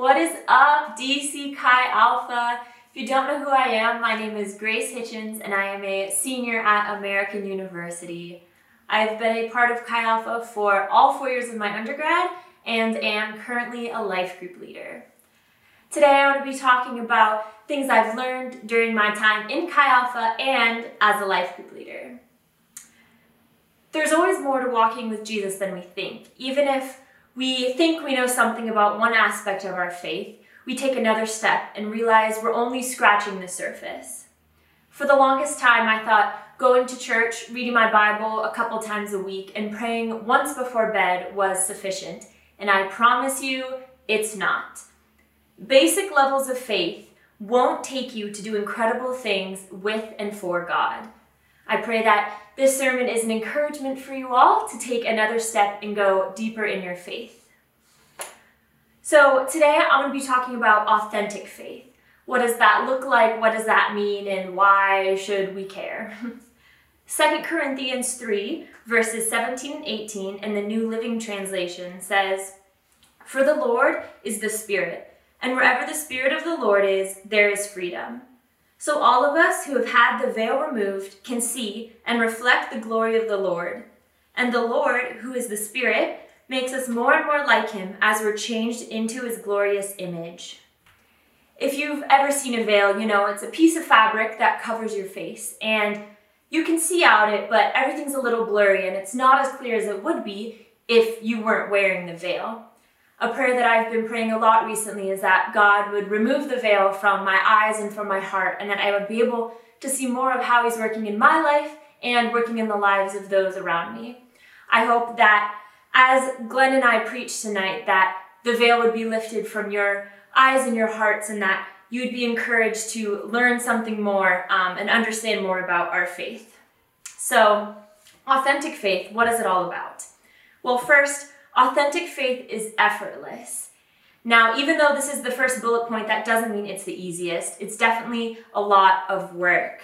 What is up, DC Chi Alpha? If you don't know who I am, my name is Grace Hitchens and I am a senior at American University. I've been a part of Chi Alpha for all four years of my undergrad and am currently a life group leader. Today I want to be talking about things I've learned during my time in Chi Alpha and as a life group leader. There's always more to walking with Jesus than we think. Even if we think we know something about one aspect of our faith, we take another step and realize we're only scratching the surface. For the longest time, I thought going to church, reading my Bible a couple times a week, and praying once before bed was sufficient. And I promise you, it's not. Basic levels of faith won't take you to do incredible things with and for God. I pray that this sermon is an encouragement for you all to take another step and go deeper in your faith. So today I'm going to be talking about authentic faith. What does that look like? What does that mean? And why should we care? 2 Corinthians 3, verses 17 and 18 in the New Living Translation says, For the Lord is the Spirit, and wherever the Spirit of the Lord is, there is freedom. So all of us who have had the veil removed can see and reflect the glory of the Lord. And the Lord, who is the Spirit, makes us more and more like him as we're changed into his glorious image. If you've ever seen a veil, you know it's a piece of fabric that covers your face, and you can see out it, but everything's a little blurry and it's not as clear as it would be if you weren't wearing the veil. A prayer that I've been praying a lot recently is that God would remove the veil from my eyes and from my heart, and that I would be able to see more of how He's working in my life and working in the lives of those around me. I hope that as Glenn and I preach tonight, that the veil would be lifted from your eyes and your hearts and that you'd be encouraged to learn something more um, and understand more about our faith. So, authentic faith, what is it all about? Well, first, authentic faith is effortless. Now, even though this is the first bullet point, that doesn't mean it's the easiest. It's definitely a lot of work.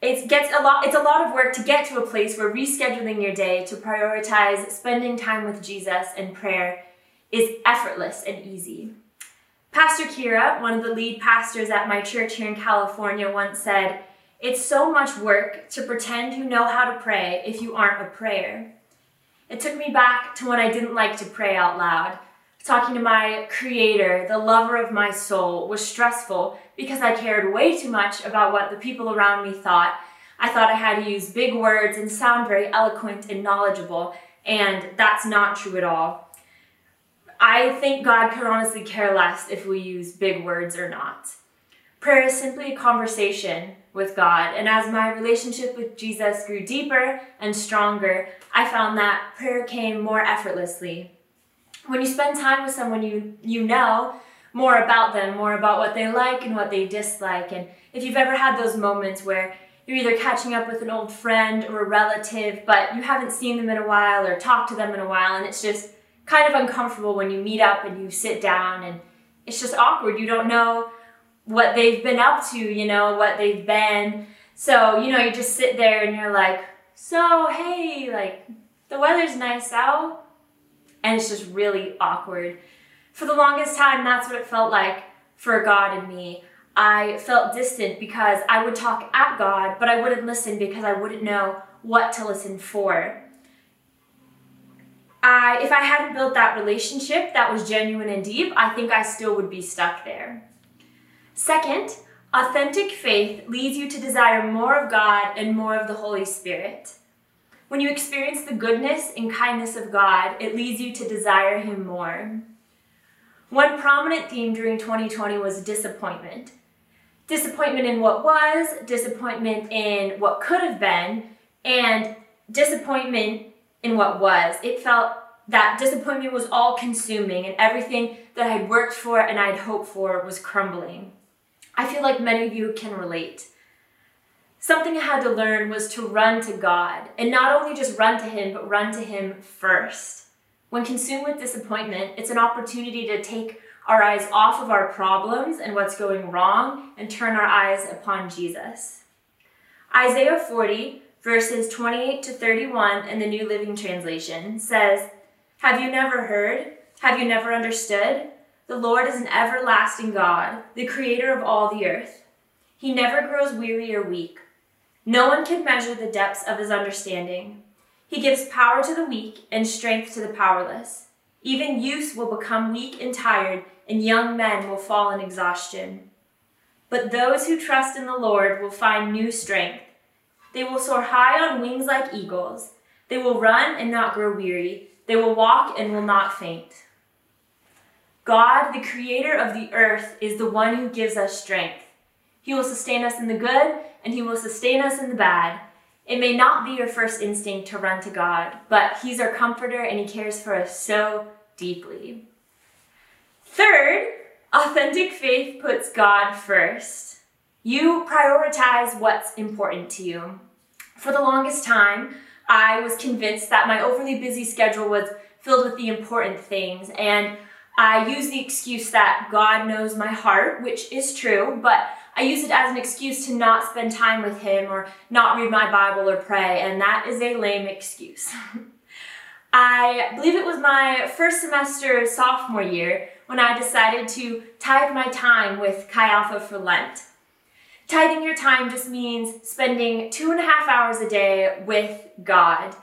It gets a lot it's a lot of work to get to a place where rescheduling your day to prioritize spending time with Jesus and prayer is effortless and easy. Pastor Kira, one of the lead pastors at my church here in California, once said, It's so much work to pretend you know how to pray if you aren't a prayer. It took me back to when I didn't like to pray out loud. Talking to my creator, the lover of my soul, was stressful because I cared way too much about what the people around me thought. I thought I had to use big words and sound very eloquent and knowledgeable, and that's not true at all. I think God could honestly care less if we use big words or not. Prayer is simply a conversation with God, and as my relationship with Jesus grew deeper and stronger, I found that prayer came more effortlessly. When you spend time with someone you, you know, more about them, more about what they like and what they dislike. And if you've ever had those moments where you're either catching up with an old friend or a relative, but you haven't seen them in a while or talked to them in a while, and it's just kind of uncomfortable when you meet up and you sit down and it's just awkward. You don't know what they've been up to, you know, what they've been. So, you know, you just sit there and you're like, so, hey, like, the weather's nice out. And it's just really awkward for the longest time, that's what it felt like for God and me. I felt distant because I would talk at God, but I wouldn't listen because I wouldn't know what to listen for. I, if I hadn't built that relationship that was genuine and deep, I think I still would be stuck there. Second, authentic faith leads you to desire more of God and more of the Holy Spirit. When you experience the goodness and kindness of God, it leads you to desire Him more. One prominent theme during 2020 was disappointment. Disappointment in what was, disappointment in what could have been, and disappointment in what was. It felt that disappointment was all consuming and everything that I'd worked for and I'd hoped for was crumbling. I feel like many of you can relate. Something I had to learn was to run to God, and not only just run to Him, but run to Him first. When consumed with disappointment, it's an opportunity to take our eyes off of our problems and what's going wrong and turn our eyes upon Jesus. Isaiah 40, verses 28 to 31 in the New Living Translation says, Have you never heard? Have you never understood? The Lord is an everlasting God, the creator of all the earth. He never grows weary or weak. No one can measure the depths of his understanding. He gives power to the weak and strength to the powerless. Even youths will become weak and tired, and young men will fall in exhaustion. But those who trust in the Lord will find new strength. They will soar high on wings like eagles. They will run and not grow weary. They will walk and will not faint. God, the creator of the earth, is the one who gives us strength. He will sustain us in the good, and he will sustain us in the bad. It may not be your first instinct to run to God, but he's our comforter and he cares for us so deeply. Third, authentic faith puts God first. You prioritize what's important to you. For the longest time, I was convinced that my overly busy schedule was filled with the important things, and I use the excuse that God knows my heart, which is true, but I use it as an excuse to not spend time with Him or not read my Bible or pray, and that is a lame excuse. I believe it was my first semester sophomore year when I decided to tithe my time with Chi Alpha for Lent. Tithing your time just means spending two and a half hours a day with God.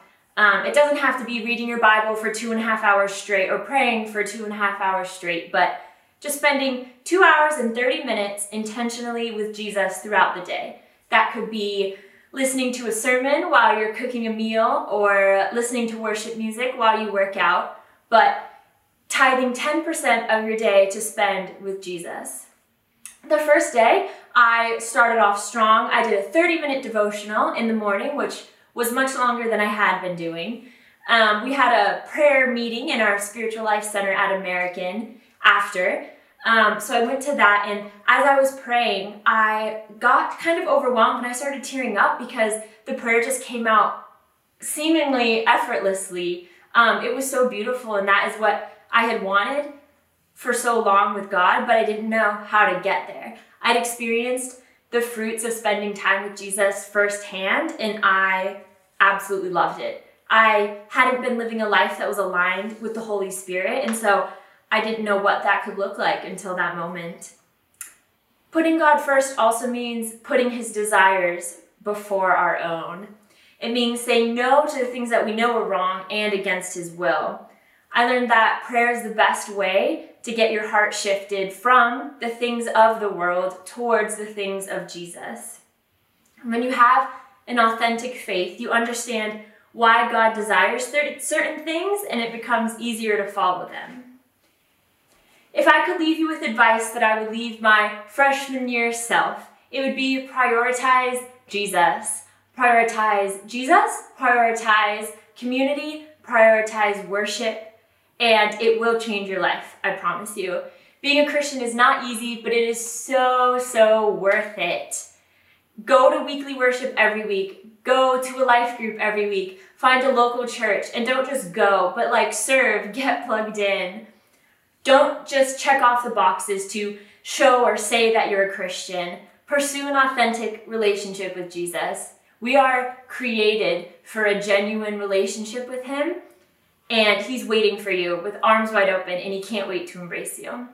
Um, it doesn't have to be reading your Bible for two and a half hours straight or praying for two and a half hours straight, but just spending two hours and 30 minutes intentionally with Jesus throughout the day. That could be listening to a sermon while you're cooking a meal or listening to worship music while you work out, but tithing 10% of your day to spend with Jesus. The first day, I started off strong. I did a 30 minute devotional in the morning, which was much longer than I had been doing. Um, we had a prayer meeting in our spiritual life center at American after. Um, so I went to that, and as I was praying, I got kind of overwhelmed and I started tearing up because the prayer just came out seemingly effortlessly. Um, it was so beautiful, and that is what I had wanted for so long with God, but I didn't know how to get there. I'd experienced the fruits of spending time with Jesus firsthand, and I absolutely loved it. I hadn't been living a life that was aligned with the Holy Spirit, and so I didn't know what that could look like until that moment. Putting God first also means putting his desires before our own. It means saying no to the things that we know are wrong and against his will. I learned that prayer is the best way to get your heart shifted from the things of the world towards the things of Jesus. When you have an authentic faith, you understand why God desires certain things and it becomes easier to follow them. If I could leave you with advice that I would leave my freshman year self, it would be prioritize Jesus. Prioritize Jesus, prioritize community, prioritize worship, and it will change your life, I promise you. Being a Christian is not easy, but it is so, so worth it. Go to weekly worship every week. Go to a life group every week. Find a local church and don't just go, but like serve, get plugged in. Don't just check off the boxes to show or say that you're a Christian. Pursue an authentic relationship with Jesus. We are created for a genuine relationship with Him, and He's waiting for you with arms wide open, and He can't wait to embrace you.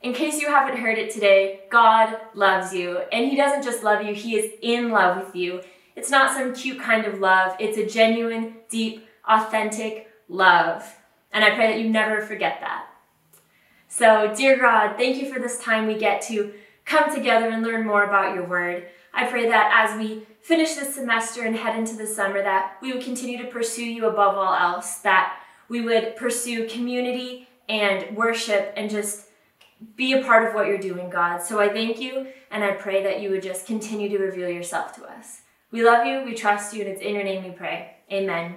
In case you haven't heard it today, God loves you, and He doesn't just love you, He is in love with you. It's not some cute kind of love, it's a genuine, deep, authentic love. And I pray that you never forget that. So, dear God, thank you for this time we get to come together and learn more about your word. I pray that as we finish this semester and head into the summer, that we would continue to pursue you above all else, that we would pursue community and worship and just be a part of what you're doing, God. So I thank you and I pray that you would just continue to reveal yourself to us. We love you, we trust you, and it's in your name we pray. Amen.